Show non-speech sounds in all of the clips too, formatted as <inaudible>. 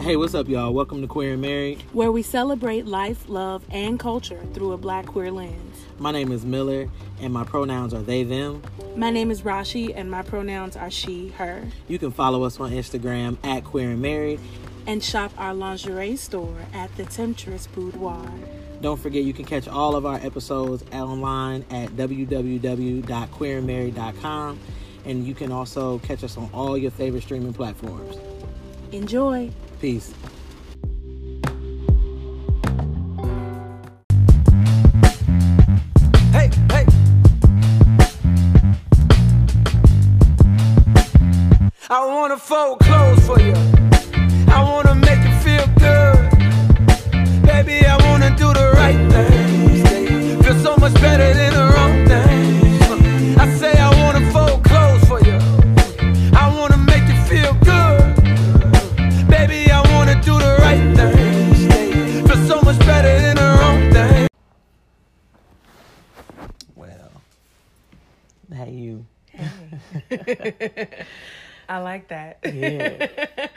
Hey, what's up, y'all? Welcome to Queer and Married. where we celebrate life, love, and culture through a black queer lens. My name is Miller, and my pronouns are they, them. My name is Rashi, and my pronouns are she, her. You can follow us on Instagram at Queer and Married. And shop our lingerie store at the Temptress Boudoir. Don't forget you can catch all of our episodes online at www.queerandmarried.com. And you can also catch us on all your favorite streaming platforms. Enjoy! Peace. Hey, hey. I wanna fold clothes for you. I wanna make you feel good. Baby, I wanna do the right thing. Feel so much better than the I like that. Yeah,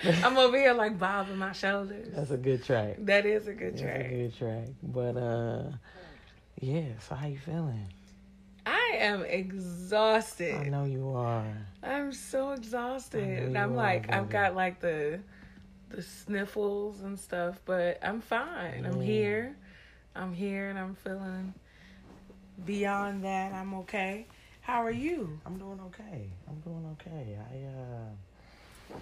<laughs> I'm over here like bobbing my shoulders. that's a good track. That is a good That's a track. good track. But, uh, yeah, so how you feeling? I am exhausted. I know you are. I'm so exhausted. And I'm are, like, I've got like the the sniffles and stuff, but I'm fine. I'm here. I'm here and I'm feeling beyond that. I'm okay. How are you? I'm doing okay. I'm doing okay. I, uh,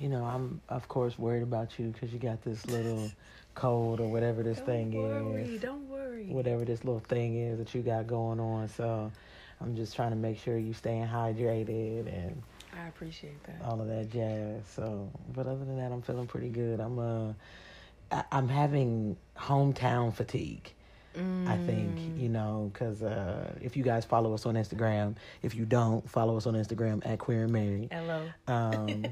you know, I'm of course worried about you because you got this little <laughs> cold or whatever this Don't thing worry. is, Don't worry. whatever this little thing is that you got going on. So, I'm just trying to make sure you staying hydrated and I appreciate that. all of that jazz. So, but other than that, I'm feeling pretty good. I'm uh, I, I'm having hometown fatigue. I think Mm. you know because uh, if you guys follow us on Instagram, if you don't follow us on Instagram at Queer and Married. Hello. Um,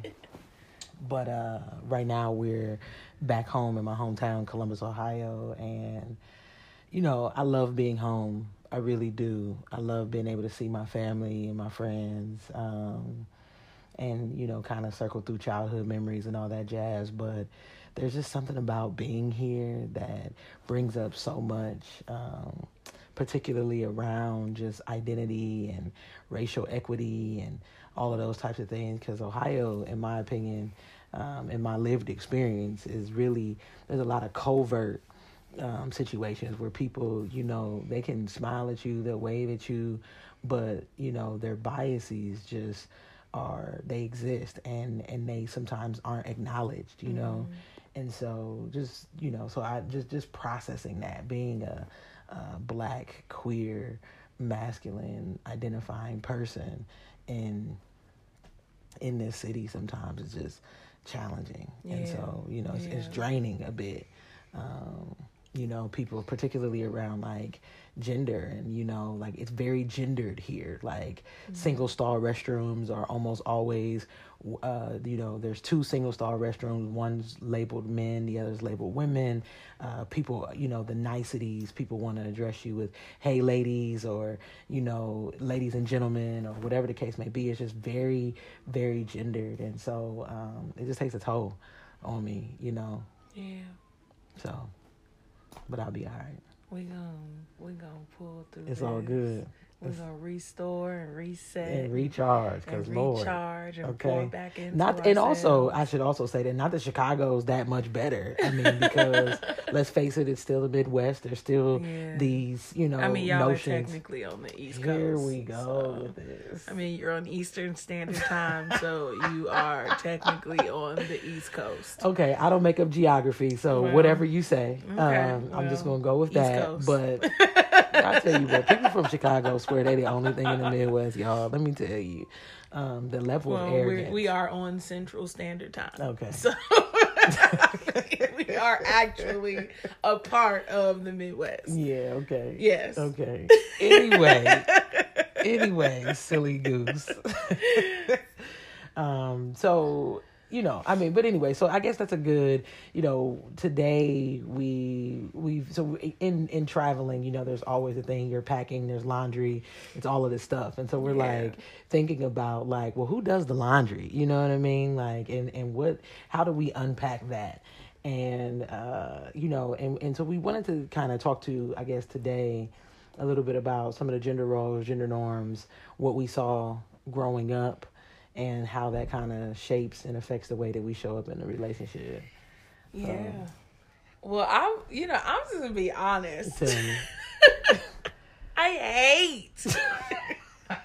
<laughs> but uh, right now we're back home in my hometown, Columbus, Ohio, and you know I love being home. I really do. I love being able to see my family and my friends, um, and you know, kind of circle through childhood memories and all that jazz. But there's just something about being here that brings up so much. Um, particularly around just identity and racial equity and all of those types of things because ohio in my opinion um, in my lived experience is really there's a lot of covert um, situations where people you know they can smile at you they'll wave at you but you know their biases just are they exist and and they sometimes aren't acknowledged you know and so just you know so i just just processing that being a, a black queer masculine identifying person in in this city sometimes is just challenging. And so you know it's, it's draining a bit um you know people particularly around like gender and you know like it's very gendered here. Like single stall restrooms are almost always uh you know there's two single stall restrooms one's labeled men the other's labeled women. Uh people you know the niceties people want to address you with hey ladies or you know ladies and gentlemen or whatever the case may be. It's just very very gendered. And so um it just takes a toll on me you know? Yeah. so but i'll be all right. We gon' we gonna pull through. it's all good We gonna restore and reset and recharge because lord recharge and okay. pour back into not and also i should also say that not that chicago's that much better i mean because <laughs> let's face it it's still the midwest there's still Yeah. these you know I mean, y'all notions are technically on the East Coast. here we go so- with this I mean, you're on Eastern Standard Time, so you are technically on the East Coast. okay i don't make up geography so Well, whatever you say okay, um, i'm just gonna go with East that Coast. but <laughs> i tell you what people from chicago swear they the only thing in the midwest y'all let me tell you um, the level Well, of arrogance we are on Central Standard Time. okay So <laughs> we are actually a part of the Midwest. yeah okay Yes. Okay. Anyway, anyway, silly goose. <laughs> um. So you know, I mean, but anyway, so I guess that's a good, you know, today we we so in in traveling, you know, there's always a thing you're packing, there's laundry, it's all of this stuff, and so we're Yeah. like thinking about like, well, who does the laundry? You know what I mean? Like, and and what, how do we unpack that? And uh, you know, and and so we wanted to kind of talk to, I guess, today a little bit about some of the gender roles, gender norms, what we saw growing up, and how that kind of shapes and affects the way that we show up in a relationship. Yeah. well, I'm. You know, I'm just gonna be honest. Tell me. <laughs> I hate. <laughs>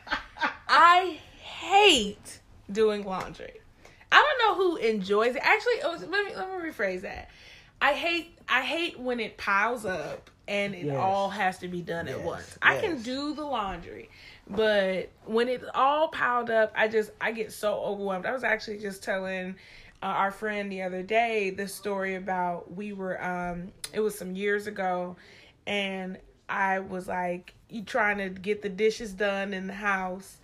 I hate doing laundry. I don't know who enjoys it. Actually, oh, let me let me rephrase that. I hate I hate when it piles up and it Yes. all has to be done at Yes, once. I can do the laundry, but when it's all piled up, I just I get so overwhelmed. I was actually just telling uh, our friend the other day the story about we were um it was some years ago and I was like you trying to get the dishes done in the house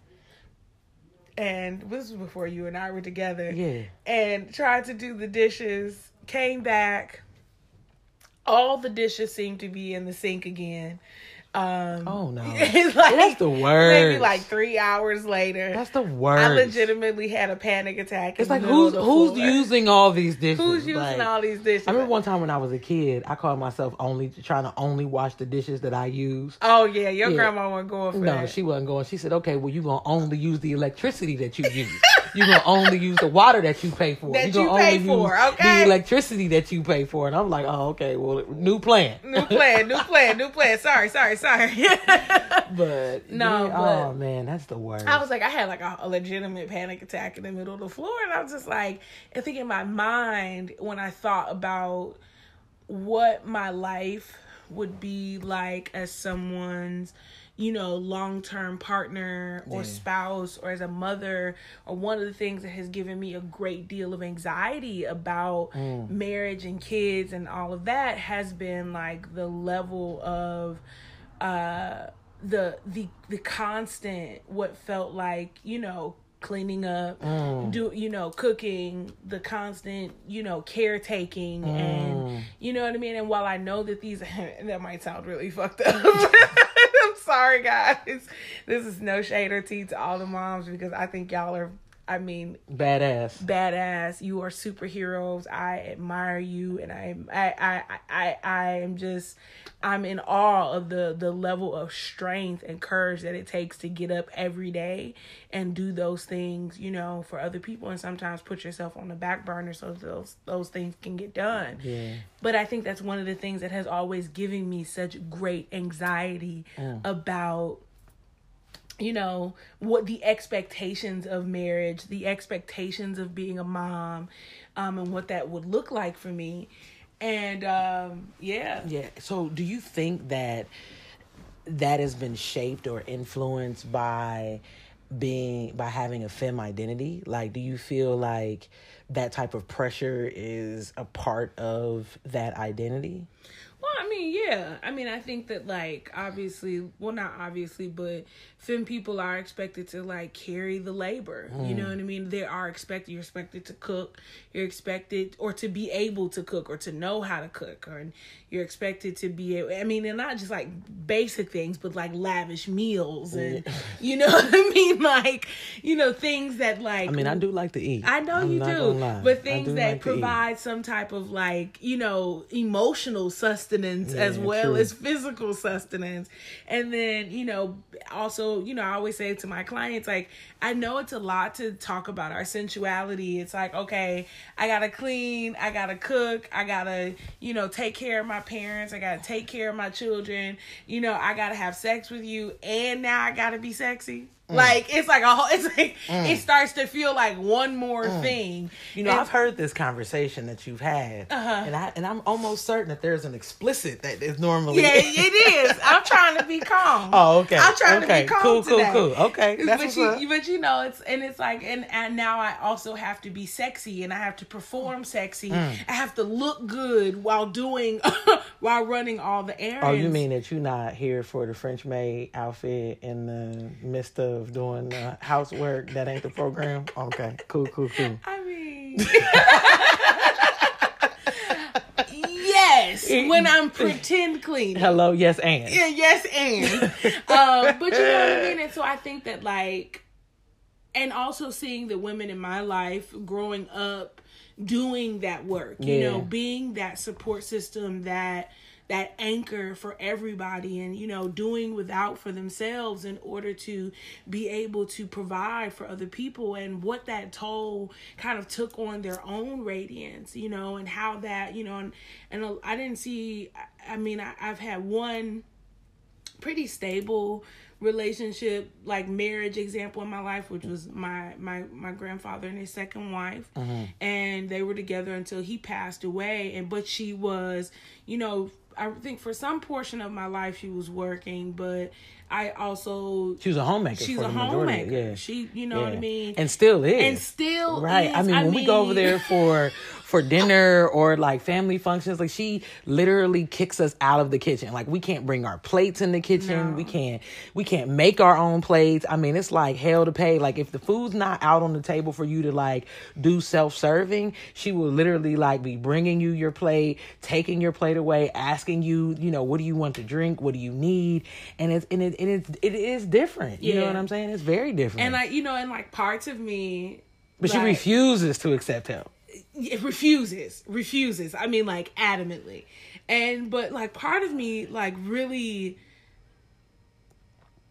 and this was before you and I were together Yeah. and tried to do the dishes came back all the dishes seemed to be in the sink again um Oh no. <laughs> like That's the worst. maybe like three hours later That's the worst. I legitimately had a panic attack. It's like who's who's using all these dishes? who's using Like, all these dishes? I remember one time when I was a kid, I called myself only trying to only wash the dishes that I use. oh yeah, your Yeah. grandma wasn't going for No, that. she wasn't going. She said, "Okay, well, you gonna only use the electricity that you use. <laughs> you gonna only use the water that you pay for. That you gonna you pay only for, use okay? The electricity that you pay for." And I'm like, "Oh, okay. Well, new plan." new plan, new plan, new plan. Sorry, sorry, sorry. <laughs> but <laughs> No, yeah, but- oh man, that's the worst. I was like, I had like a, a legitimate panic attack in the middle of the floor, and I was just like, I think in my mind when I thought about what my life would be like as someone's, you know, long term partner or Yeah. spouse or as a mother, or one of the things that has given me a great deal of anxiety about Mm. marriage and kids and all of that has been like the level of uh the the the constant what felt like you know cleaning up Mm. do you know cooking the constant you know caretaking and Mm. you know what i mean and while i know that these <laughs> that might sound really fucked up <laughs> sorry guys. <laughs> This is no shade or tea to all the moms because i think y'all are i mean Badass. badass. You are superheroes. I admire you, and I I I I I am just I'm in awe of the the level of strength and courage that it takes to get up every day and do those things, you know, for other people, and sometimes put yourself on the back burner so those those things can get done. Yeah. But I think that's one of the things that has always given me such great anxiety about you know what the expectations of marriage the expectations of being a mom um and what that would look like for me and um yeah Yeah. So, do you think that that has been shaped or influenced by being by having a femme identity? Like, do you feel like that type of pressure is a part of that identity? Well, I mean, yeah. I mean, I think that like obviously, well, not obviously, but femme people are expected to like carry the labor. You mm. know what I mean? They are expected. You're expected to cook. You're expected or to be able to cook or to know how to cook, or you're expected to be. able I mean, and not just like basic things, but like lavish meals and you know <laughs> what I mean, like you know things that like I mean, I do like to eat. I know I'm you do, but things that like provide some type of like you know emotional sustenance as Yeah, well true. as physical sustenance, and then you know also you know I always say to my clients like I know it's a lot to talk about our sensuality. It's like okay, I gotta clean, I gotta cook, I gotta you know take care of my parents, I gotta take care of my children, you know I gotta have sex with you, and now I gotta be sexy. Mm. Like it's like a whole. <laughs> It's like it starts to feel like one more thing. Mm. You know, And- I've heard this conversation that you've had, Uh-huh. and I and I'm almost certain that there's an explicit that is normally. Yeah, <laughs> it is. I'm trying to be calm. <laughs> Oh, okay. I'm trying to be calm Cool, cool, today. cool. Okay, that's but you, up. but you know, it's and it's like, and and now I also have to be sexy, and I have to perform sexy. Mm. I have to look good while doing, while running all the errands. Oh, you mean that you're not here for the French maid outfit in the midst of doing uh, housework? That ain't the program. Okay, cool, cool, cool. I mean, <laughs> yes, when I'm pretend clean. Hello, yes, and Yeah, yes, and. <laughs> um, but you know what I mean? And so I think that, like, and also seeing the women in my life growing up doing that work, you Yeah. know, being that support system that that anchor for everybody and you know doing without for themselves in order to be able to provide for other people and what that toll kind of took on their own radiance you know and how that you know and and I didn't see I- mean I, I've had one pretty stable relationship like marriage example in my life which was my my my grandfather and his second wife. Mm-hmm. And they were together until he passed away. And but she was you know i think for some portion of my life she was working but i also she was a homemaker. she's a homemaker Yeah, she you know what i mean and still is, and still right. is. I mean, when we go over there for for dinner or like family functions, like she literally kicks us out of the kitchen. Like we can't bring our plates in the kitchen. No. We can't we can't make our own plates. I mean, it's like hell to pay. Like if the food's not out on the table for you to like do self serving, she will literally like be bringing you your plate, taking your plate away, asking you, you know, what do you want to drink? What do you need? And it's and it and it's it is different. You know what I'm saying? It's very different. and like you know and like parts of me but she refuses to accept him. it refuses refuses i mean like adamantly and but like part of me like really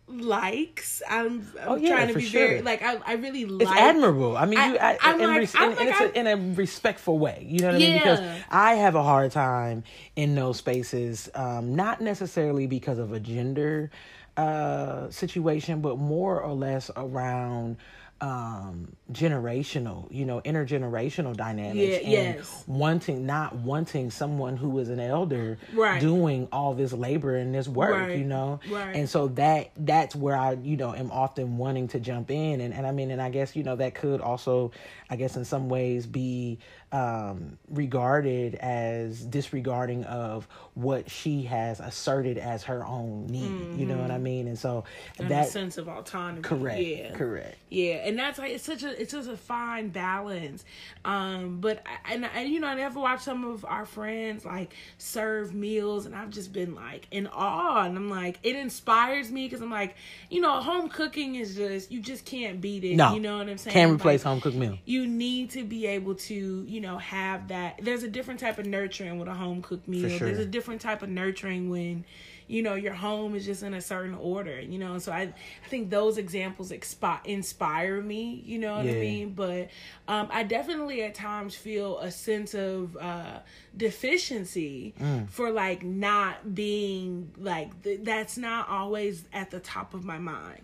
likes i'm, I'm Oh, yeah, trying to be sure. very like i, I really like. It's admirable. I mean, I- you, I, I'm in, like- and- like, it's in a respectful way. You know what I mean? Because I have a hard time in those spaces, um, not necessarily because of a gender uh, situation, but more or less around um generational you know intergenerational dynamics Yeah, and yes. wanting not wanting someone who is an elder Right. doing all this labor and this work Right, you know right. and so that that's where i you know am often wanting to jump in and, and i mean and i guess you know that could also i guess in some ways be um regarded as disregarding of what she has asserted as her own need you know what i mean and so and that sense of autonomy correct yeah correct Yeah, and that's like it's such a it's such a fine balance. Um, but I, and I, you know I never watched some of our friends like serve meals, and I've just been like in awe, and I'm like it inspires me because I'm like you know home cooking is just you just can't beat it. no you know what I'm saying? can't replace Like, home cooked meal you need to be able to, you know, have that. There's a different type of nurturing with a home cooked meal. sure. There's a different type of nurturing when, you know, your home is just in a certain order, you know. So I, I think those examples expi- inspire me, you know what I mean? But um, I definitely at times feel a sense of uh, deficiency Mm. for like not being like, th- that's not always at the top of my mind.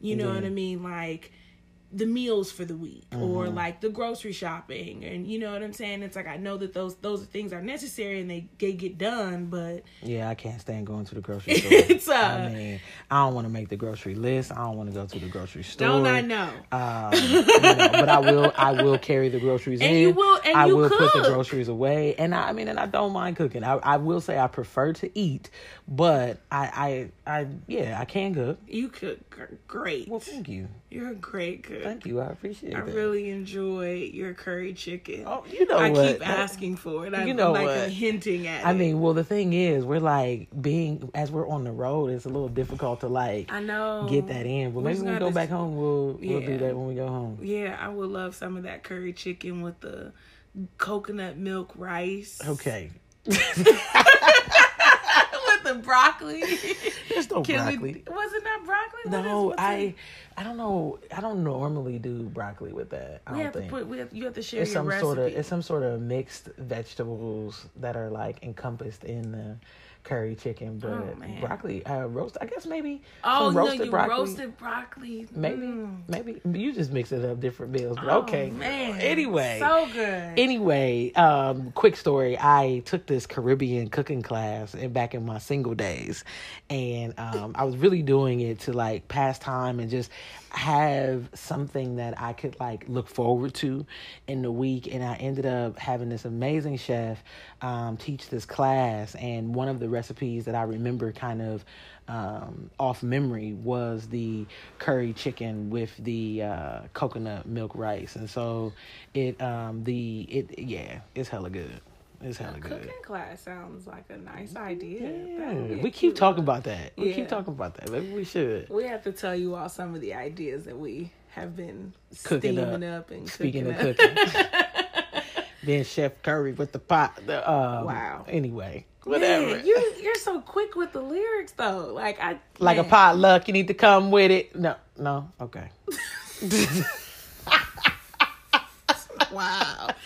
You know Yeah. what I mean? Like the meals for the week or Mm-hmm. like the grocery shopping and you know what I'm saying? It's like I know that those those things are necessary and they, they get done, but yeah i can't stand going to the grocery <laughs> store It's, uh, i mean i don't want to make the grocery list i don't want to go to the grocery store don't I know? Um, you know, but I will I will carry the groceries And in. you will- and I you will put the groceries away. And I, I mean and I don't mind cooking. I, I will say I prefer to eat, but I I, I yeah, I can cook. You cook great. Well thank you. You're a great cook. Thank you. I appreciate it. I that. really enjoy your curry chicken. Oh, you know I what? keep asking for it. I, you know like what? I'm hinting at I it. mean, well, the thing is, we're like being as we're on the road. It's a little difficult to like I know. get that in. But We maybe when we go back home, we'll we'll do that when we go home. Yeah, I would love some of that curry chicken with the coconut milk rice. Okay. <laughs> with the broccoli. <laughs> There's no Can broccoli. we? Was it not broccoli? What is- No, I it? I don't know. I don't normally do broccoli with that. I We don't think. put. We have, you have to share it's your some recipe. sort of it's some sort of mixed vegetables that are like encompassed in the curry chicken, but Oh, broccoli uh, roast. I guess maybe oh some no, roasted you broccoli. roasted broccoli. Maybe Mm. maybe you just mix it up different meals. But Oh, okay, man. Anyway, so good. Anyway, um, quick story. I took this Caribbean cooking class in, back in my single days, and um, I was really doing it to like pass time and just. Have something that I could like look forward to in the week. And I ended up having this amazing chef um, teach this class. And one of the recipes that I remember kind of um, off memory was the curry chicken with the uh, coconut milk rice. And so it, um, the, it, yeah, it's hella good. It's hella good. Cooking class sounds like a nice idea. Yeah, That would be a we keep talking about that. We Yeah. keep talking about that. Maybe we should. We have to tell you all some of the ideas that we have been Cooking up. steaming up, and Speaking cooking of up. cooking, <laughs> then Chef Curry with the pot. The, um, Wow. Anyway, whatever. Man, you you're so quick with the lyrics though. Like I like a man. potluck, you need to come with it. No, no, okay. <laughs> Wow. <laughs>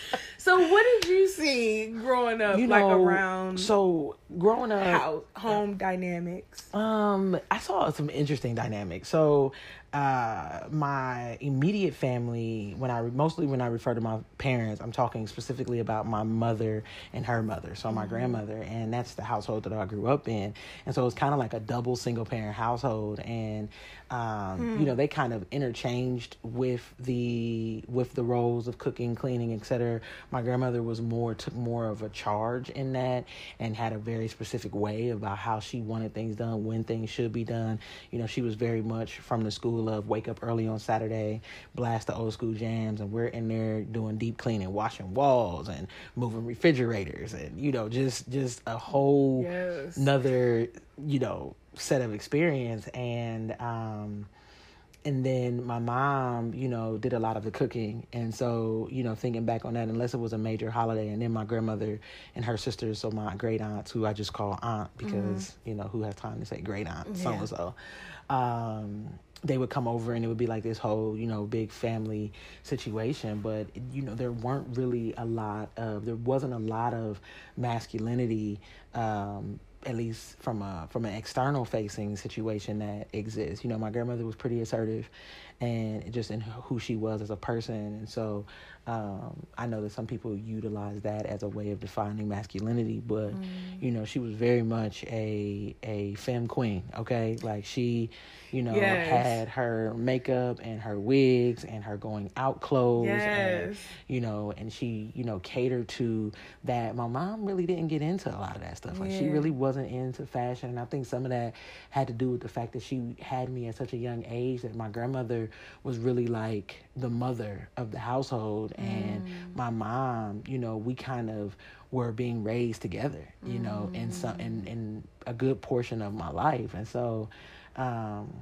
So what did you see growing up, You like around so growing up, house home dynamics? Um, I saw some interesting dynamics. So, uh, my immediate family, when I mostly when I refer to my parents, I'm talking specifically about my mother and her mother, so my grandmother, and that's the household that I grew up in, and so it's kind of like a double single parent household, and um, you know they kind of interchanged with the with the roles of cooking, cleaning, etc. My grandmother was more took more of a charge in that, and had a very specific way about how she wanted things done, when things should be done. You know, she was very much from the school of wake up early on Saturday, blast the old school jams, and we're in there doing deep cleaning, washing walls, and moving refrigerators, and you know, just just a whole Yes. another you know set of experience and um and then my mom, you know, did a lot of the cooking. And so, you know, thinking back on that, unless it was a major holiday, and then my grandmother and her sisters, so my great aunts, who I just call aunt because, you know, who has time to say great aunt, so and so, um, they would come over and it would be like this whole, you know, big family situation. But, you know, there weren't really a lot of, there wasn't a lot of masculinity. Um, at least from a from an external facing situation that exists. You know, my grandmother was pretty assertive, and just in who she was as a person, and so um, I know that some people utilize that as a way of defining masculinity, but you know, she was very much a a femme queen. Okay, like she, you know, Yes. had her makeup and her wigs and her going out clothes, and Yes. you know, and she, you know, catered to that. My mom really didn't get into a lot of that stuff. Like she really wasn't into fashion. And I think some of that had to do with the fact that she had me at such a young age that my grandmother was really like the mother of the household and my mom, you know, we kind of were being raised together, you know, in some in, in a good portion of my life. And so um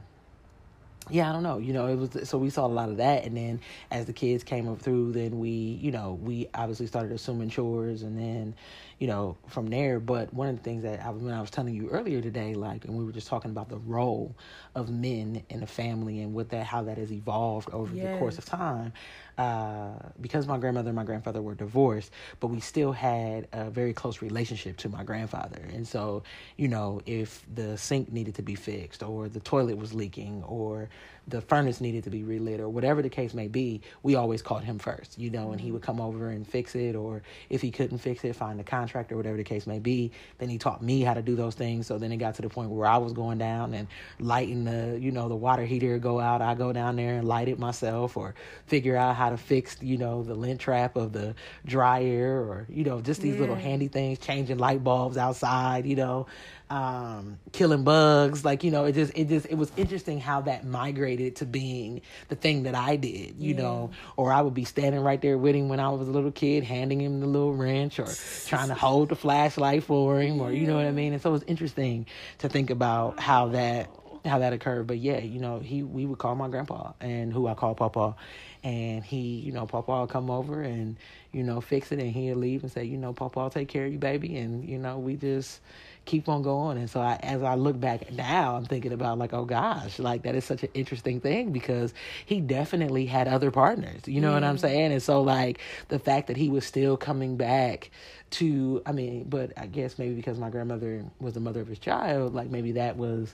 yeah, I don't know. You know, it was so we saw a lot of that, and then as the kids came up through, then we, you know, we obviously started assuming chores, and then, you know, from there. But one of the things that I when I was telling you earlier today, like, and we were just talking about the role of men in the family and what that how that has evolved over the course of time. Uh, because my grandmother and my grandfather were divorced, but we still had a very close relationship to my grandfather. And so, you know, if the sink needed to be fixed, or the toilet was leaking, or the furnace needed to be relit, or whatever the case may be, we always called him first, you know, and he would come over and fix it, or if he couldn't fix it, find a contractor, whatever the case may be. Then he taught me how to do those things. So then it got to the point where I was going down and lighting the, you know, the water heater go out. I go down there and light it myself, or figure out how to fix, you know, the lint trap of the dryer, or you know, just these little handy things, changing light bulbs outside, you know, um, killing bugs. Like, you know, it just, it just, it was interesting how that migrated to being the thing that I did, you know, or I would be standing right there with him when I was a little kid, handing him the little wrench or trying to hold the flashlight for him, or you know what I mean. And so it was interesting to think about how that how that occurred. But yeah, you know, he we would call my grandpa and who I call Papa, and he, you know, Papa will come over and you know fix it, and he'll leave and say, you know, Papa, I'll take care of you, baby, and you know, we just keep on going. And so I, as I look back now, I'm thinking about like, oh gosh, like that is such an interesting thing because he definitely had other partners. You know what I'm saying? And so like the fact that he was still coming back to, I mean, but I guess maybe because my grandmother was the mother of his child, like maybe that was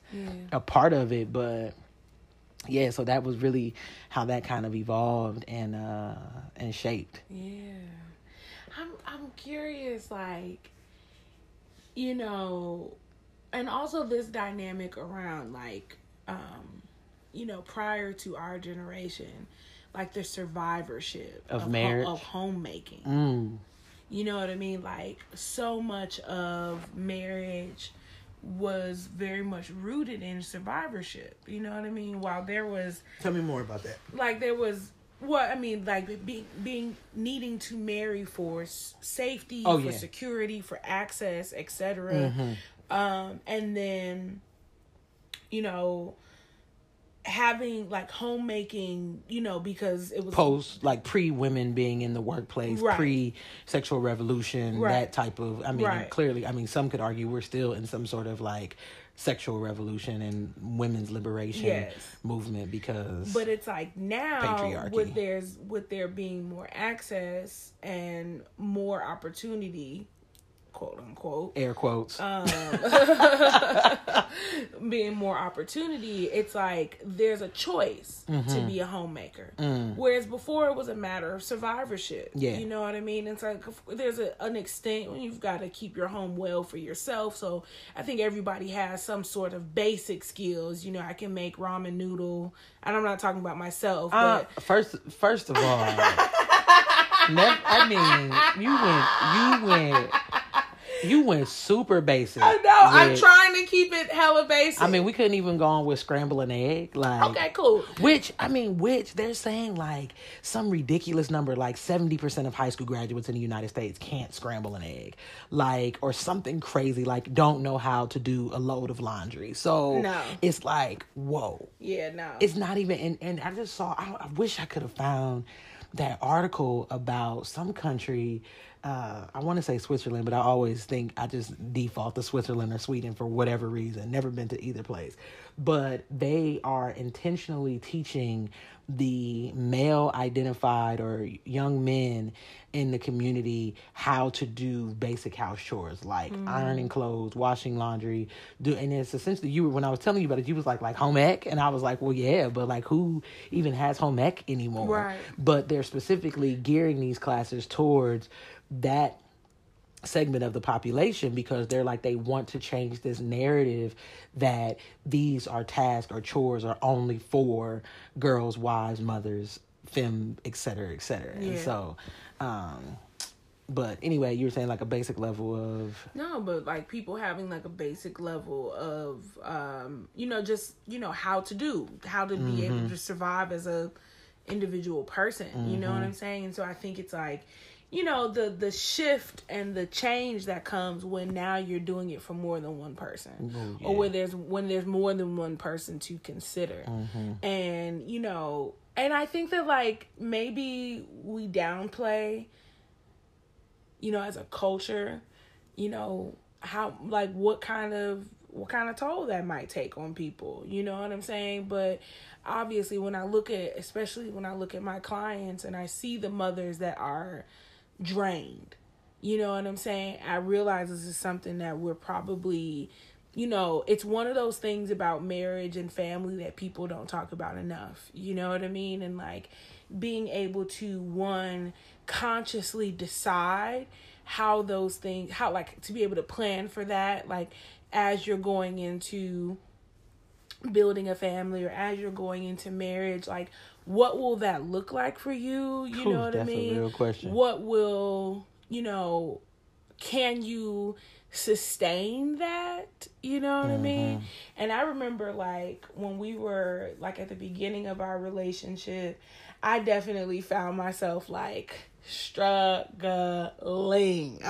a part of it, but yeah, so that was really how that kind of evolved and uh and shaped. Yeah. I'm I'm curious like you know and also this dynamic around like um you know, prior to our generation, like the survivorship Of ho- marriage? of homemaking. Mm. You know what I mean? Like so much of marriage was very much rooted in survivorship. You know what I mean? While there was Tell me more about that. like there was what I mean, like being being needing to marry for s- safety, Oh, for yeah. security, for access, etc. Um, and then, you know, having like homemaking, you know, because it was Post like pre women being in the workplace, Right. pre sexual revolution, Right. that type of. I mean, Right. clearly, I mean, some could argue we're still in some sort of like sexual revolution and women's liberation Yes. movement because. But it's like now Patriarchy. with there's with there being more access and more opportunity, quote unquote. air quotes. Um, <laughs> being more opportunity, it's like there's a choice Mm-hmm. to be a homemaker. Whereas before it was a matter of survivorship. Mm. Yeah. You know what I mean? It's like there's a, an extent when you've got to keep your home well for yourself. So I think everybody has some sort of basic skills. You know, I can make ramen noodle. And I'm not talking about myself, Uh, but first, first of all, <laughs> nev- I mean, you went, you went, you went super basic. I know I'm trying to keep it hella basic. I mean, we couldn't even go on with scrambling egg, like. okay, cool. Which I mean, which they're saying like some ridiculous number, like seventy percent of high school graduates in the United States can't scramble an egg, like or something crazy, like don't know how to do a load of laundry. So No. it's like, whoa, Yeah, no. it's not even. And, and I just saw. I, I wish I could have found that article about some country. Uh, I want to say Switzerland, but I always think I just default to Switzerland or Sweden for whatever reason. Never been to either place, but they are intentionally teaching the male identified or young men in the community how to do basic house chores like ironing clothes, washing laundry, do and it's essentially you were when I was telling you about it, you was like like home ec and I was like, Well yeah, but like who even has home ec anymore? Right. But they're specifically gearing these classes towards that segment of the population because they're like they want to change this narrative that these are tasks or chores are only for girls, wives, mothers, femme, et cetera, et cetera. And so, um, but anyway, you were saying like a basic level of No, but like people having like a basic level of um, you know, just, you know, how to do, how to be able to survive as a individual person. You know what I'm saying? And so I think it's like you know the the shift and the change that comes when now you're doing it for more than one person. Oh, or yeah. when there's when there's more than one person to consider. Mm-hmm. And you know and i think that like maybe we downplay you know as a culture you know how like what kind of what kind of toll that might take on people. You know what i'm saying? But obviously when i look at especially when i look at my clients and i see the mothers that are drained. You know what i'm saying? I realize this is something that we're probably you know it's one of those things about marriage and family that people don't talk about enough. You know what i mean? And like being able to one consciously decide how those things how like to be able to plan for that like as you're going into building a family or as you're going into marriage like what will that look like for you you Phew, know what i mean real question. what will you know can you sustain that you know what i mean Mm-hmm. and i remember like when we were like at the beginning of our relationship i definitely found myself like struggling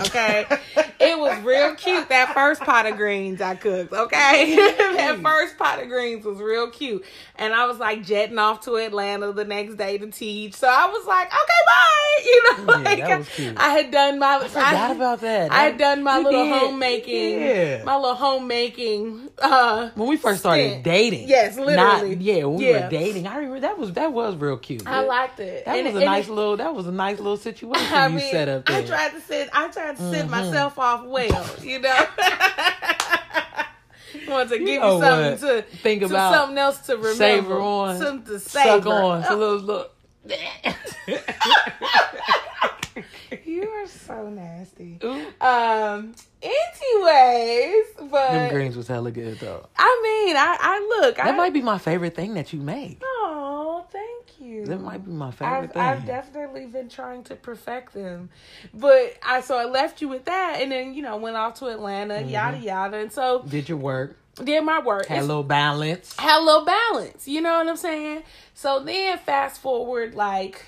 okay <laughs> it was real cute that first pot of greens i cooked okay <laughs> that first pot of greens was real cute and i was like jetting off to atlanta the next day to teach so i was like okay bye <laughs> you know Yeah, like that cute. i had done my I forgot about that. I had done my little did. homemaking, Yeah. my little homemaking. Uh, when we first started stint. dating. Yes, literally. Not, yeah, when we were dating. I remember that was that was real cute. I liked it. That And- was a nice it- little that was a nice little situation I you mean, set up there. Mm-hmm. I tried to sit. I tried to sit myself off well. You know. <laughs> Want to give you, know something what? to Think to about, something else to remember, savor on, something to suck savor. on. So Oh, little, look. <laughs> <laughs> <laughs> you are so nasty. Ooh. Um. Anyways, but Them greens was hella good though. I mean, I I look. That I might be my favorite thing that you make. Oh, thank you. That might be my favorite I've, thing. I've definitely been trying to perfect them, but I so I left you with that, and then you know went off to Atlanta, Mm-hmm. yada yada, and so Did your work. did my work. Had a little balance. had a little balance. You know what I'm saying? So then fast forward like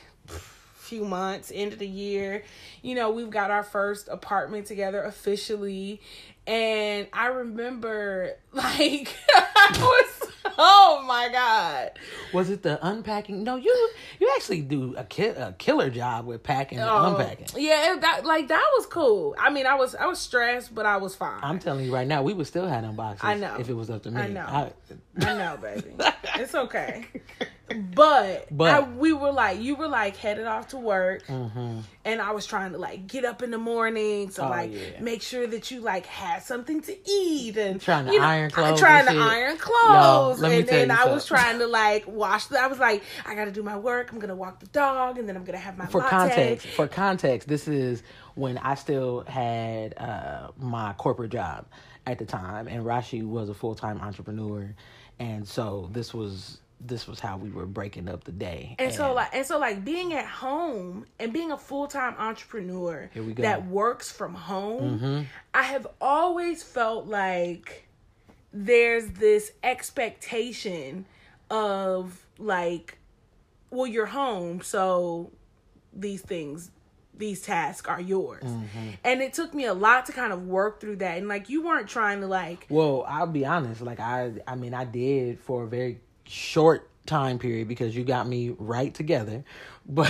few months into the year, you know, we've got our first apartment together officially. And I remember <laughs> like I was oh my god. Was it the unpacking? No, you you actually do a, ki- a killer job with packing and Oh, unpacking. Yeah, that like that was cool. I mean, I was I was stressed, but I was fine. I'm telling you right now, we would still have unboxings. I know. if it was up to me. I know. I, I know, baby. it's okay. <laughs> But, But- I, we were like, you were like headed off to work, Mhm. and I was trying to like get up in the morning to Oh, like yeah. make sure that you like had something to eat and Trying to you know, iron clothes trying to shit. iron clothes, Yo, and then I was trying to like wash. The, I was like, I got to do my work. I'm gonna walk the dog, and then I'm gonna have my for latte. context, for context, this is when I still had uh, my corporate job at the time, and Rashi was a full time entrepreneur, and so this was this was how we were breaking up the day. And so like and so like being at home and being a full-time entrepreneur Here we go. that works from home, Mhm. I have always felt like there's this expectation of like well you're home so these things these tasks are yours. Mm-hmm. And it took me a lot to kind of work through that and like you weren't trying to like Well, I'll be honest. Like I, I mean, I did for a very short time period because you got me right together. <laughs> But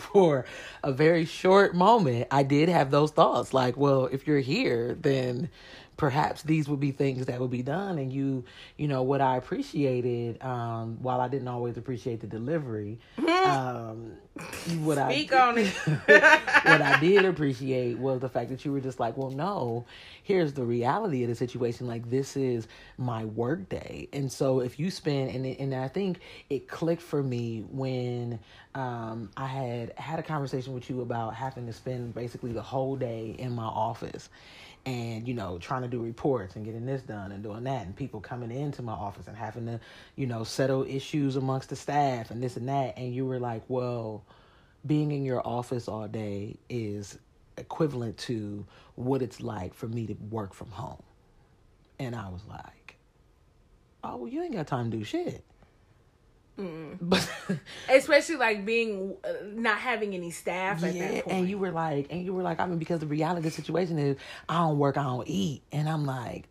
for a very short moment, I did have those thoughts. Like, well, if you're here, then perhaps these would be things that would be done. And you, you know, what I appreciated, um, while I didn't always appreciate the delivery, <laughs> um, what I on it. <laughs> what I <laughs> did appreciate was the fact that you were just like, well, no, here's the reality of the situation. Like, this is my work day. And so if you spend, and, and I think it clicked for me when um, I had had a conversation with you about having to spend basically the whole day in my office and, you know, trying to do reports and getting this done and doing that and people coming into my office and having to, you know, settle issues amongst the staff and this and that. And you were like, well, being in your office all day is equivalent to what it's like for me to work from home. And I was like, oh, well, you ain't got time to do shit. But <laughs> especially like being uh, not having any staff at yeah, that point. and you were like, and you were like, I mean, because the reality of the situation is, I don't work, I don't eat, and I'm like,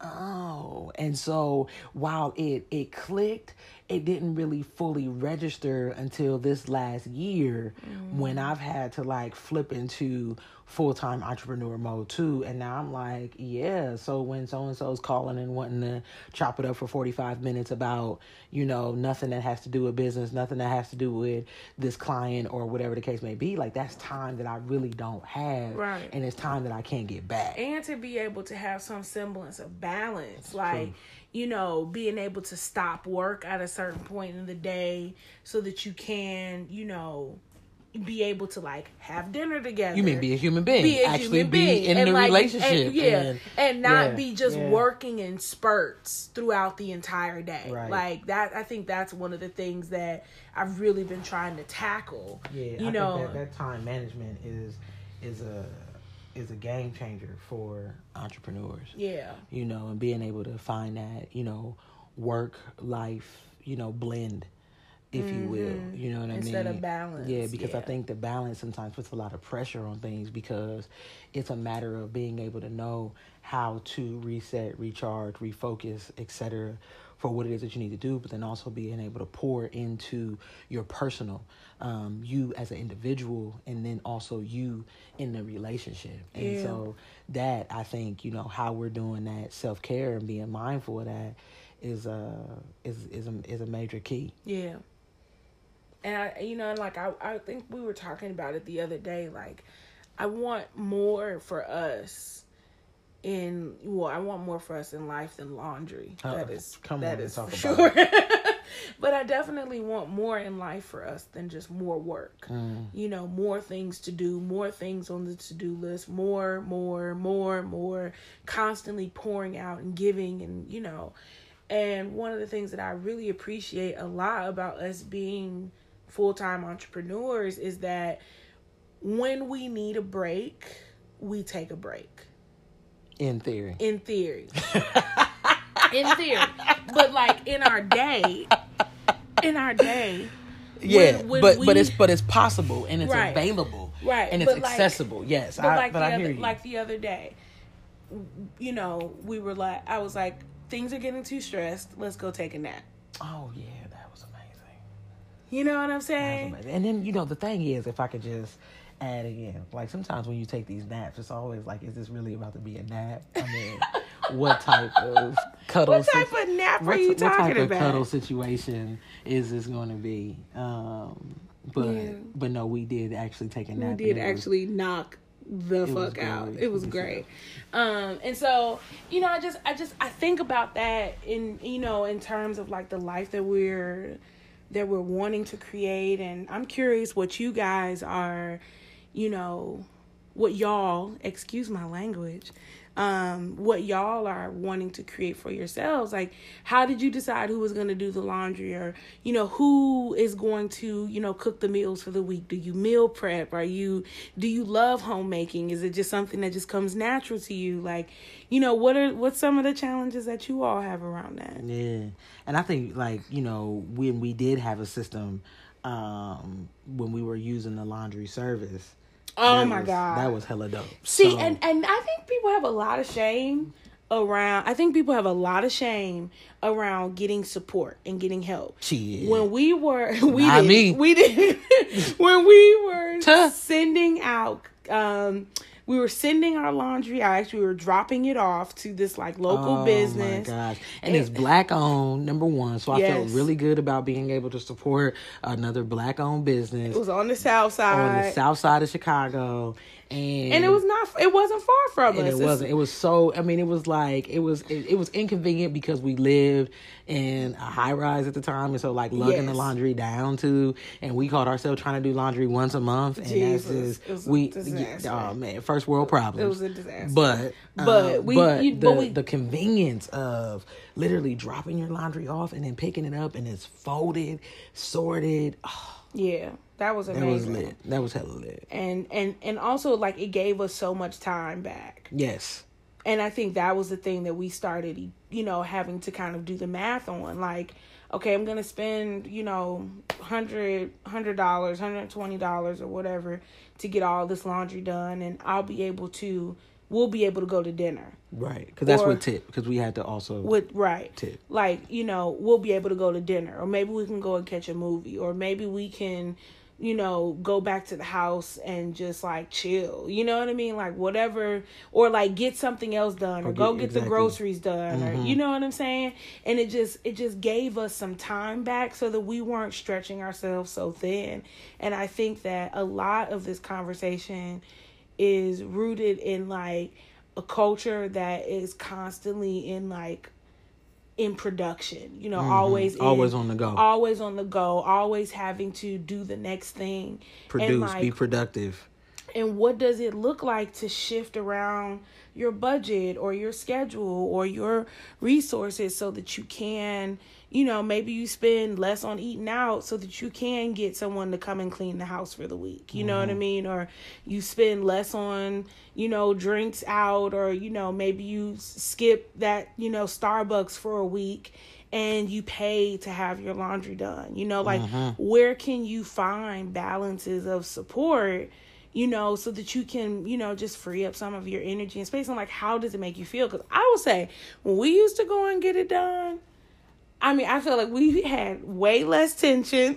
oh, and so while it it clicked, it didn't really fully register until this last year when I've had to like flip into full time entrepreneur mode too, and now I'm like, yeah. So when so and so's calling and wanting to chop it up for 45 minutes about you know nothing that has to do with business, nothing that has to do with this client or whatever the case may be, like that's time that I really don't have, Right. And it's time that I can't get back. and to be able to have some semblance of balance like you know being able to stop work at a certain point in the day so that you can you know be able to like have dinner together You mean be a human being, be a actually human be in and, the like, relationship, and, yeah and- and, not yeah, be just yeah. working in spurts throughout the entire day Right. like that i think that's one of the things that i've really been trying to tackle Yeah, you I know think that, that time management is is a is a game changer for entrepreneurs. yeah You know, and being able to find that you know work life you know blend, if you will. You know what I mean? Mm-hmm. Instead of balance, Yeah, because I think the balance sometimes puts a lot of pressure on things because it's a matter of being able to know how to reset, recharge, refocus, etc. For what it is that you need to do, but then also being able to pour into your personal, um, you as an individual, and then also you in the relationship. And Yeah. so that I think you know how we're doing that self care and being mindful of that is uh is is a, is a major key. Yeah. And I, you know, like I, I think we were talking about it the other day. Like, I want more for us in well, I want more for us in life than laundry. Uh, that is come that on, is for about sure. <laughs> but I definitely want more in life for us than just more work. You know, more things to do, more things on the to do list, more, more, more, more, constantly pouring out and giving, and you know. And one of the things that I really appreciate a lot about us being full time entrepreneurs is that when we need a break, we take a break In theory. in theory. <laughs> in theory. But like in our day, in our day, yeah, when but we- but it's but it's possible and it's Right. available. Right, And it's but like- accessible. yes. but I, like but the I other like the other day, you know, we were like I was like, things are getting too stressed, let's go take a nap. oh yeah, that was amazing. You know what I'm saying? And then you know the thing is, if I could just add again, like sometimes when you take these naps, it's always like, is this really about to be a nap? I mean, <laughs> what type of cuddle? What type sit- of nap are you what, you what type talking of cuddle situation is this going to be? Um, but Yeah. but no, we did actually take a nap. We did it was- actually knock the fuck out. It was It was great. Um, and so, you know, I just, I just, I think about that in, you know, in terms of like the life that we're, that we're wanting to create. And I'm curious what you guys are, you know, what y'all, excuse my language, um, what y'all are wanting to create for yourselves. Like, how did you decide who was going to do the laundry or, you know, who is going to, you know, cook the meals for the week? Do you meal prep? Are you, do you love homemaking? Is it just something that just comes natural to you? Like, you know, what are, what's some of the challenges that you all have around that? Yeah, and I think like you know when we did have a system, um, when we were using the laundry service. Oh that my was- God. that was hella dope. See, So- and and I think people have a lot of shame around. I think people have a lot of shame around getting support and getting help. Shit. When we were, <laughs> we Not did, me. we did <laughs> when we were Tuh. sending out. um we were sending our laundry out. Actually, we were dropping it off to this like local oh, business. Oh business. my gosh. And it's black owned, number one. So I felt really good about being able to support another black owned business It was on the south side, on the south side of Chicago. And and it was not. It wasn't far from us. it wasn't. It was so. I mean, it was like it was. It, it was inconvenient because we lived in a high rise at the time, and so like lugging the laundry down to, and we caught ourselves trying to do laundry once a month, and Jesus. that's It just we. Oh man, first world problems. It was a disaster. But But uh, we- but you- the but we- the convenience of literally dropping your laundry off and then picking it up and it's folded, sorted. Oh, yeah, that was amazing. that was lit. That was hella lit. and and and also like it gave us so much time back Yes. and i think that was the thing that we started you know having to kind of do the math on like okay i'm gonna spend you know hundred hundred dollars hundred twenty dollars or whatever to get all this laundry done and i'll be able to we'll be able to go to dinner Right. Because that's what tip. Because we had to also. with right Tip. like you know we'll be able to go to dinner or maybe we can go and catch a movie or maybe we can you know go back to the house and just like chill you know what i mean like whatever or like get something else done or, Or go get- get exactly. the groceries done or mm-hmm. you know what i'm saying and it just it just gave us some time back so that we weren't stretching ourselves so thin and i think that a lot of this conversation is rooted in like a culture that is constantly in like in production you know always in- Mm-hmm. Always on the go. always on the go always having to do the next thing Produce. and like be productive. and what does it look like to shift around your budget or your schedule or your resources so that you can you know maybe you spend less on eating out so that you can get someone to come and clean the house for the week you know what i mm-hmm. mean or you spend less on you know drinks out or you know maybe you skip that you know starbucks for a week and you pay to have your laundry done you know like mm-hmm. where can you find balances of support you know, so that you can, you know, just free up some of your energy and space. And like, how does it make you feel? Because I will say, when we used to go and get it done, I mean, I feel like we had way less tension. <laughs>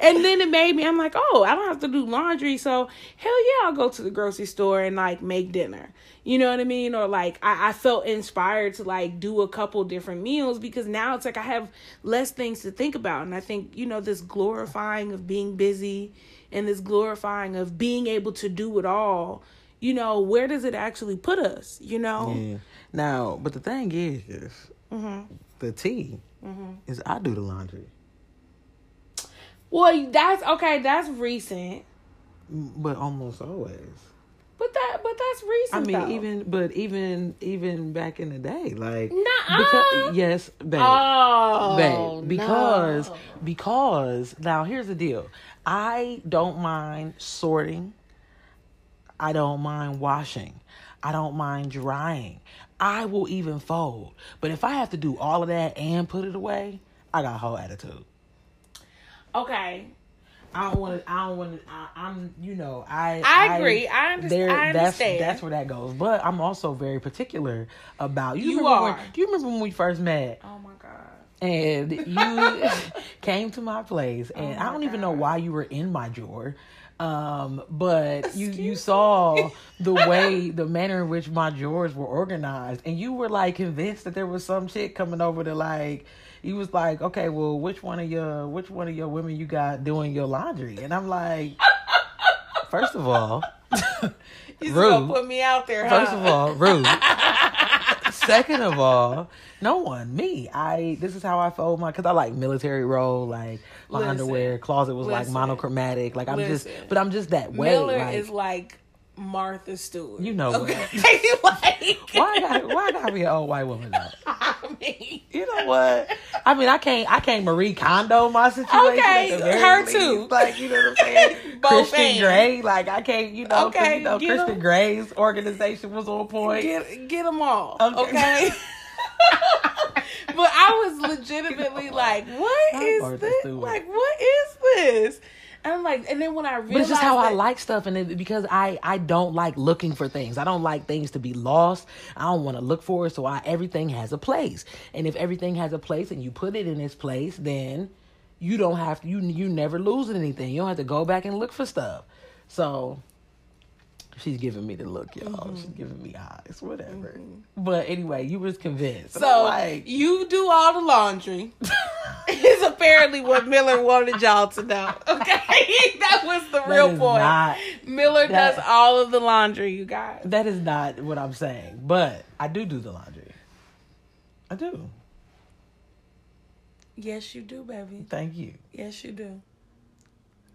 and then it made me, I'm like, oh, I don't have to do laundry. So, hell yeah, I'll go to the grocery store and like make dinner. You know what I mean? Or like, I, I felt inspired to like do a couple different meals because now it's like I have less things to think about. And I think, you know, this glorifying of being busy and this glorifying of being able to do it all, you know, where does it actually put us? You know? Yeah. Now, but the thing is, Mm-hmm. the tea Mm-hmm. is I do the laundry. Well, that's okay. That's recent, But almost always. but that but that's recent. I mean, though. even but even even back in the day, like Nuh-uh. because yes, babe, oh, babe, because no. because now here's the deal. I don't mind sorting. I don't mind washing. I don't mind drying. I will even fold. But if I have to do all of that and put it away, I got a whole attitude. okay, I don't want to. I don't want to. I'm. You know. I. I agree. I I That's understand. that's where that goes. But I'm also very particular about. You, You remember are. When, do you remember when we first met? oh my god, and you <laughs> <laughs> came to my place and Oh I don't even know why you were in my drawer. Um, but you you Excuse saw <laughs> the way the manner in which my drawers were organized and you were like convinced that there was some chick coming over to like He was like, Okay, well which one of your which one of your women you got doing your laundry? And I'm like First of all <laughs> you rude. put me out there. Huh? First of all, rude. <laughs> Second of all, no one, me. I this is how I fold my because I like military roll, like my Listen. underwear closet was like monochromatic. Like I'm Listen. just, but I'm just that way. Miller like, is like Martha Stewart. You know okay? what. <laughs> like, why got why gotta be an old white woman though? <laughs> I mean, You know what? I mean, I can't I can't Marie Kondo my situation. Okay, at the very her least. too. Like you know what I'm saying? <laughs> Both Christian ends. Grey, like I can't, you know, Okay, you know, Christian 'em. Grey's organization was on point. get get them all. Okay. Okay. but I was legitimately like, "What is Martha this? Stewart. Like, what is this?" And I'm like, and then when I realized, But it's just how I like stuff, and it, because I I don't like looking for things. I don't like things to be lost. I don't want to look for it. So I everything has a place, and if everything has a place, and you put it in its place, then you don't have to. You you never lose anything. You don't have to go back and look for stuff. So she's giving me the look, y'all. Mm-hmm. She's giving me eyes, whatever. But anyway, you was convinced. So like, you do all the laundry. <laughs> is apparently what Miller wanted y'all to know. <laughs> Okay, <laughs> that was the that real point. not- Miller that- does all of the laundry, you guys. that is not what I'm saying. But I do do the laundry. I do. Yes, you do, baby. Thank you. Yes, you do.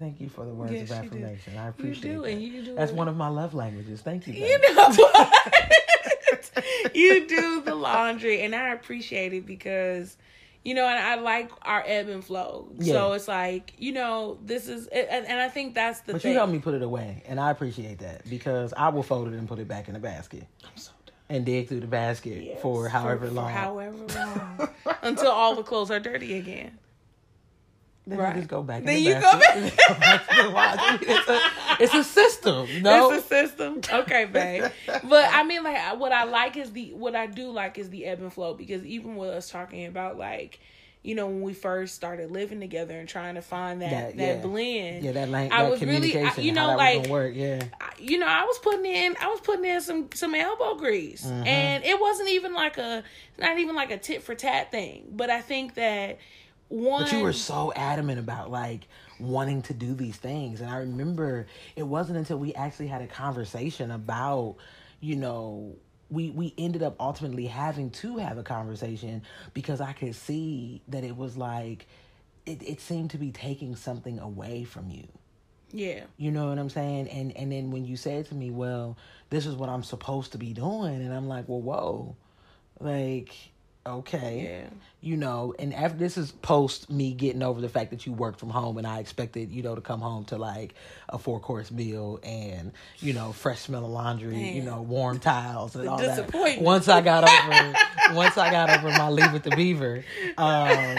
Thank you for the words Yes, of you affirmation. I You appreciate do, that. and you do. That's one of my love languages. Thank you. You know <laughs> what? you do the laundry, and I appreciate it because, you know, and I like our ebb and flow. So it's like, you know, this is, and, and I think that's the But thing. you helped me put it away, and I appreciate that because I will fold it and put it back in the basket I'm so done. and dig through the basket Yes, for however for long. however long, <laughs> until all the clothes are dirty again. Then right. you just go back. in Then the you go basket. <laughs> Go back it's, a, it's a system. <laughs> No, It's a system. Okay, babe. but I mean, like, what I like is the what I do like is the ebb and flow because even with us talking about like, you know, when we first started living together and trying to find that That- that, yeah. blend. yeah, that, lang- I that was really, communication, I, you know, like work. Yeah, I- you know, I was putting in, I was putting in some some elbow grease, Mm-hmm. and it wasn't even like a, not even like a tit for tat thing. But I think that one, But you were so adamant about like wanting to do these things. And I remember it wasn't until we actually had a conversation about, you know, we we ended up ultimately having to have a conversation because I could see that it was like it, it seemed to be taking something away from you. yeah, You know what I'm saying? And and then when you said to me, "Well, this is what I'm supposed to be doing," and I'm like, "Well, whoa, like, okay, Yeah. you know." And after this is post me getting over the fact that you worked from home, and I expected you know to come home to like a four course meal and you know fresh smell of laundry, you know warm tiles and all that. Once I got over, <laughs> once I got over my Leave It to Beaver, um,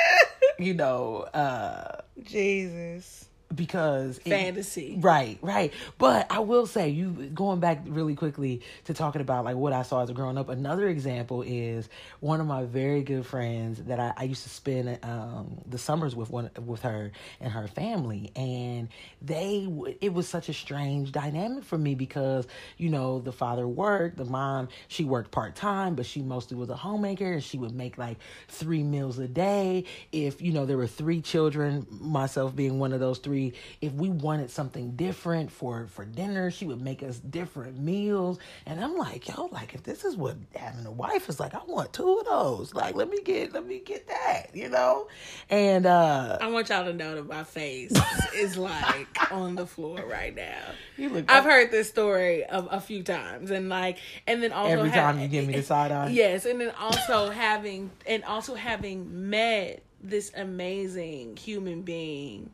<laughs> you know, uh, Jesus, because it- fantasy. Right, right. But I will say, you going back really quickly to talking about like what I saw as a growing up. Another example is one of my very good friends that I, I used to spend um, the summers with one with her and her family, and they it was such a strange dynamic for me because you know the father worked, the mom she worked part time, but she mostly was a homemaker, and she would make like three meals a day. If you know there were three children, myself being one of those three say if we wanted something different for for dinner, she would make us different meals. And I'm like, yo, like if this is what having a wife is like, I want two of those. Like, let me get let me get that, you know? And uh I want y'all to know that my face <laughs> is like on the floor right now. you look I've heard this story a, a few times, and like, and then also every ha- time you give me the side eye. Yes, and then also having and also having met this amazing human being,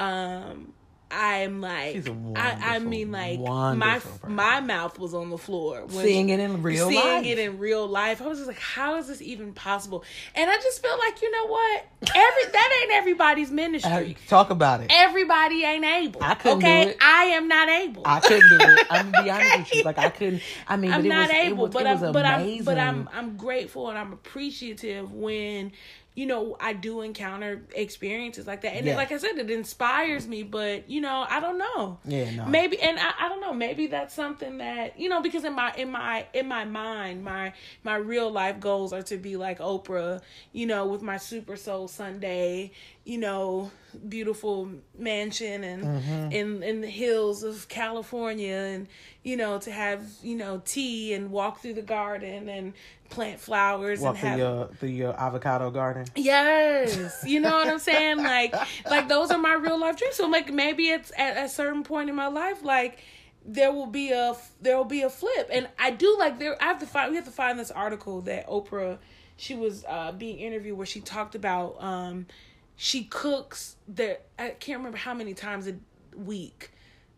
um, I'm like, I, I mean, like my person. my mouth was on the floor when Seeing it in real seeing life. it in real life. I was just like, how is this even possible? And I just feel like, you know what? Every <laughs> that ain't everybody's ministry. Uh, Talk about it. Everybody ain't able. I couldn't do okay, it. I am not able. I couldn't do it. I'm gonna be <laughs> honest with you. Like I couldn't. I mean, I'm not was, able, was, but I'm but I'm but I'm I'm grateful and I'm appreciative when you know I do encounter experiences like that. And Yeah. it, like I said, it inspires me. But you know, I don't know. Yeah, no. Maybe, and I, I don't know. Maybe that's something that you know because in my in my in my mind, my my real life goals are to be like Oprah. You know, with my Super Soul Sunday. You know, beautiful mansion and Mm-hmm. in in the hills of California, and you know to have you know tea and walk through the garden and plant flowers Walk and through have your through your avocado garden. Yes, you know what I'm <laughs> saying. Like, like those are my real life dreams. So, like, maybe it's at a certain point in my life, like there will be a there will be a flip, and I do like there. I have to find. We have to find this article that Oprah, she was uh being interviewed where she talked about um she cooks there. I can't remember how many times a week.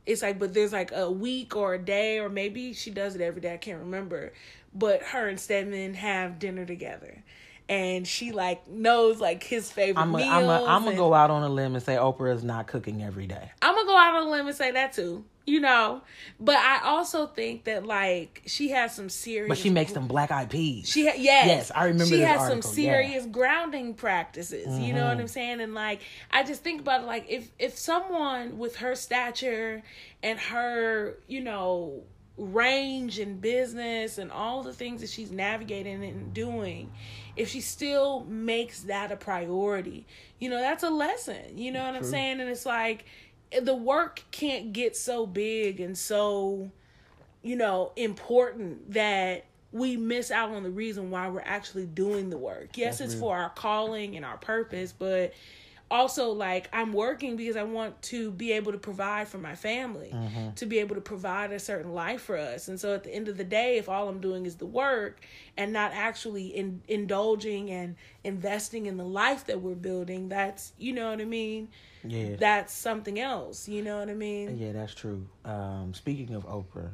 It's like, but there's like a week or a day, or maybe she does it every day. I can't remember. But her and Stedman have dinner together, and she like knows like his favorite I'm meals. gonna I'm gonna go out on a limb and say Oprah is not cooking every day. I'm gonna go out on a limb and say that too. You know, but I also think that like she has some serious. But she makes them black eyed peas. She ha- yes, Yes, I remember She has article, some yeah. Mm-hmm. serious grounding practices. You know what I'm saying? And like, I just think about it like if if someone with her stature and her, you know, range in business and all the things that she's navigating and doing, if she still makes that a priority, you know, that's a lesson. You know what I'm saying? And it's like the work can't get so big and so you know, important that we miss out on the reason why we're actually doing the work. Yes, it's for our calling and our purpose, but also like I'm working because I want to be able to provide for my family, to be able to provide a certain life for us. And so at the end of the day, if all I'm doing is the work and not actually in, indulging and investing in the life that we're building, that's, you know what I mean? yeah. That's something else, you know what I mean? Yeah, that's true. Um, speaking of Oprah,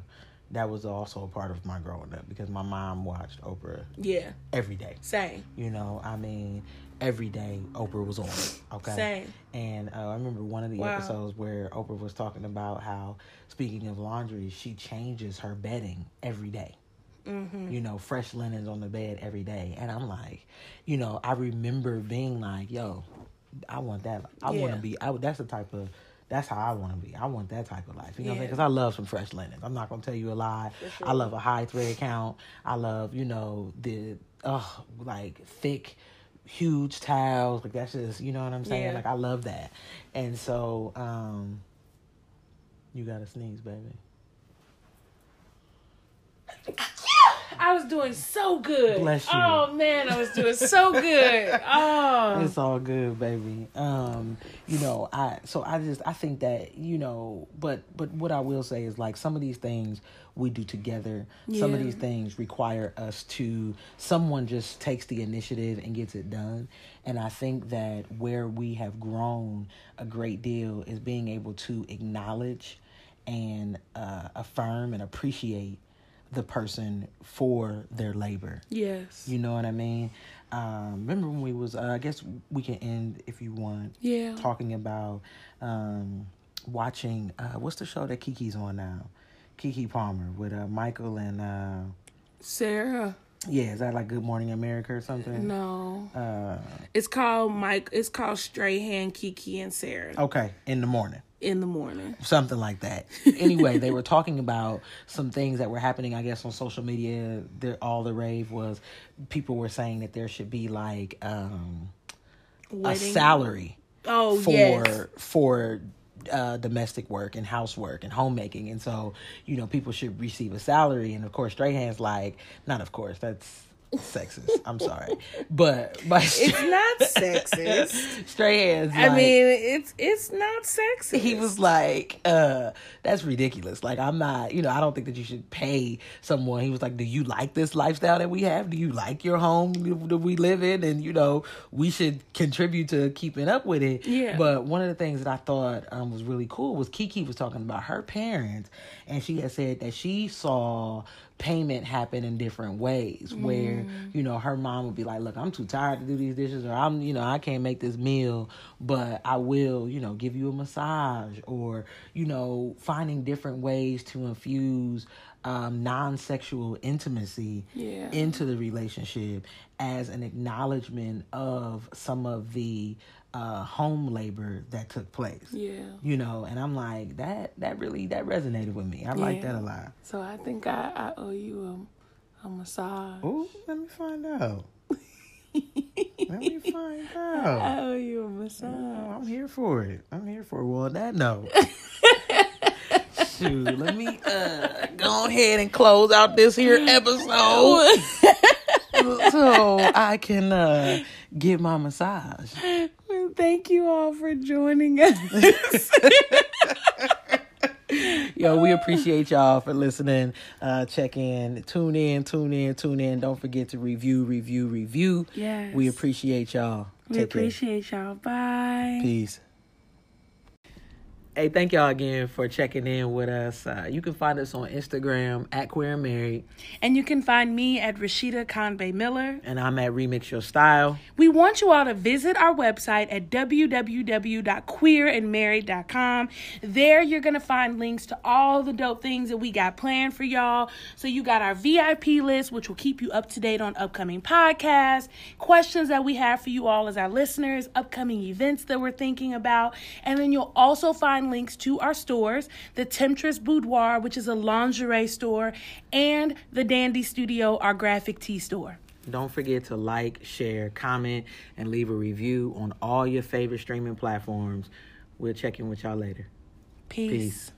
that was also a part of my growing up because my mom watched Oprah Yeah, every day. same. You know, I mean, every day Oprah was on. Okay. Same. And uh, I remember one of the Wow. episodes where Oprah was talking about how, speaking of laundry, she changes her bedding every day. Mm-hmm. You know, fresh linens on the bed every day. And I'm like, you know, I remember being like, yo, I want that. I want to be, I, that's the type of, that's how I want to be. I want that type of life. You know what I'm saying? Because I love some fresh linens. I'm not going to tell you a lie. I love a high thread count. I love, you know, the, oh, like thick, huge towels. Like that's just, you know what I'm saying? Yeah. Like I love that. And so, um, you got to sneeze, baby. I was doing so good. Bless you. Oh man, I was doing so good. <laughs> Oh, It's all good, baby. Um, you know, I so I just I think that you know, but but what I will say is like some of these things we do together. Some of these things require us to someone just takes the initiative and gets it done. And I think that where we have grown a great deal is being able to acknowledge and uh, affirm and appreciate the person for their labor. yes. You know what I mean? Um, remember when we was? Uh, I guess we can end if you want. Yeah. Talking about um, watching. Uh, what's the show that Keke's on now? Keke Palmer with uh, Michael and uh, Sara. yeah, is that like Good Morning America or something? No, Uh, it's called Mike. It's called Straight Hand Keke, and Sara okay, in the morning. In the morning. something like that. <laughs> Anyway, they were talking about some things that were happening, I guess, on social media. There, all the rave was people were saying that there should be like um, a salary Oh for yes. for uh, domestic work and housework and homemaking, and so you know people should receive a salary. And of course, Strahan's like, not of course, that's sexist. I'm sorry, <laughs> but but It's not <laughs> sexist. Strahan's. I like- mean, it's it's not sexist. he was like, uh, that's ridiculous. Like, I'm not, you know, I don't think that you should pay someone. He was like, do you like this lifestyle that we have? Do you like your home that we live in? And, you know, we should contribute to keeping up with it. Yeah. But one of the things that I thought um, was really cool was Keke was talking about her parents, and she had said that she saw payment happen in different ways where you know her mom would be like look i'm too tired to do these dishes or i'm you know i can't make this meal but i will you know give you a massage or you know finding different ways to infuse um, non-sexual intimacy Yeah. into the relationship as an acknowledgement of some of the uh, home labor that took place Yeah. you know and i'm like that that really that resonated with me i like that a lot So I think I, I owe you a, a massage. Oh, let me find out. let me find <laughs> out. I owe you a massage. Oh, I'm here for it. I'm here for it. Well, on that note, <laughs> shoot, let me uh, go ahead and close out this here <laughs> episode so I can uh, get my massage. Thank you all for joining us. <laughs> Yo, we appreciate y'all for listening. Uh, check in, tune in, tune in, tune in. Don't forget to review, review, review. Yes. We appreciate y'all. we Take care. appreciate y'all. Bye. Peace. Hey, thank y'all again for checking in with us. Uh, you can find us on Instagram at Queer and Married, And you can find me at Rashida Convey Miller. and I'm at Remix Your Style. We want you all to visit our website at www.queerandmarried.com. There you're going to find links to all the dope things that we got planned for y'all. So you got our VIP list, which will keep you up to date on upcoming podcasts, questions that we have for you all as our listeners, upcoming events that we're thinking about. And then you'll also find links to our stores, the Temptress Boudoir, which is a lingerie store, and the Dandy Studio, our graphic tee store. Don't forget to like, share, comment, and leave a review on all your favorite streaming platforms. We'll check in with y'all later. Peace. Peace.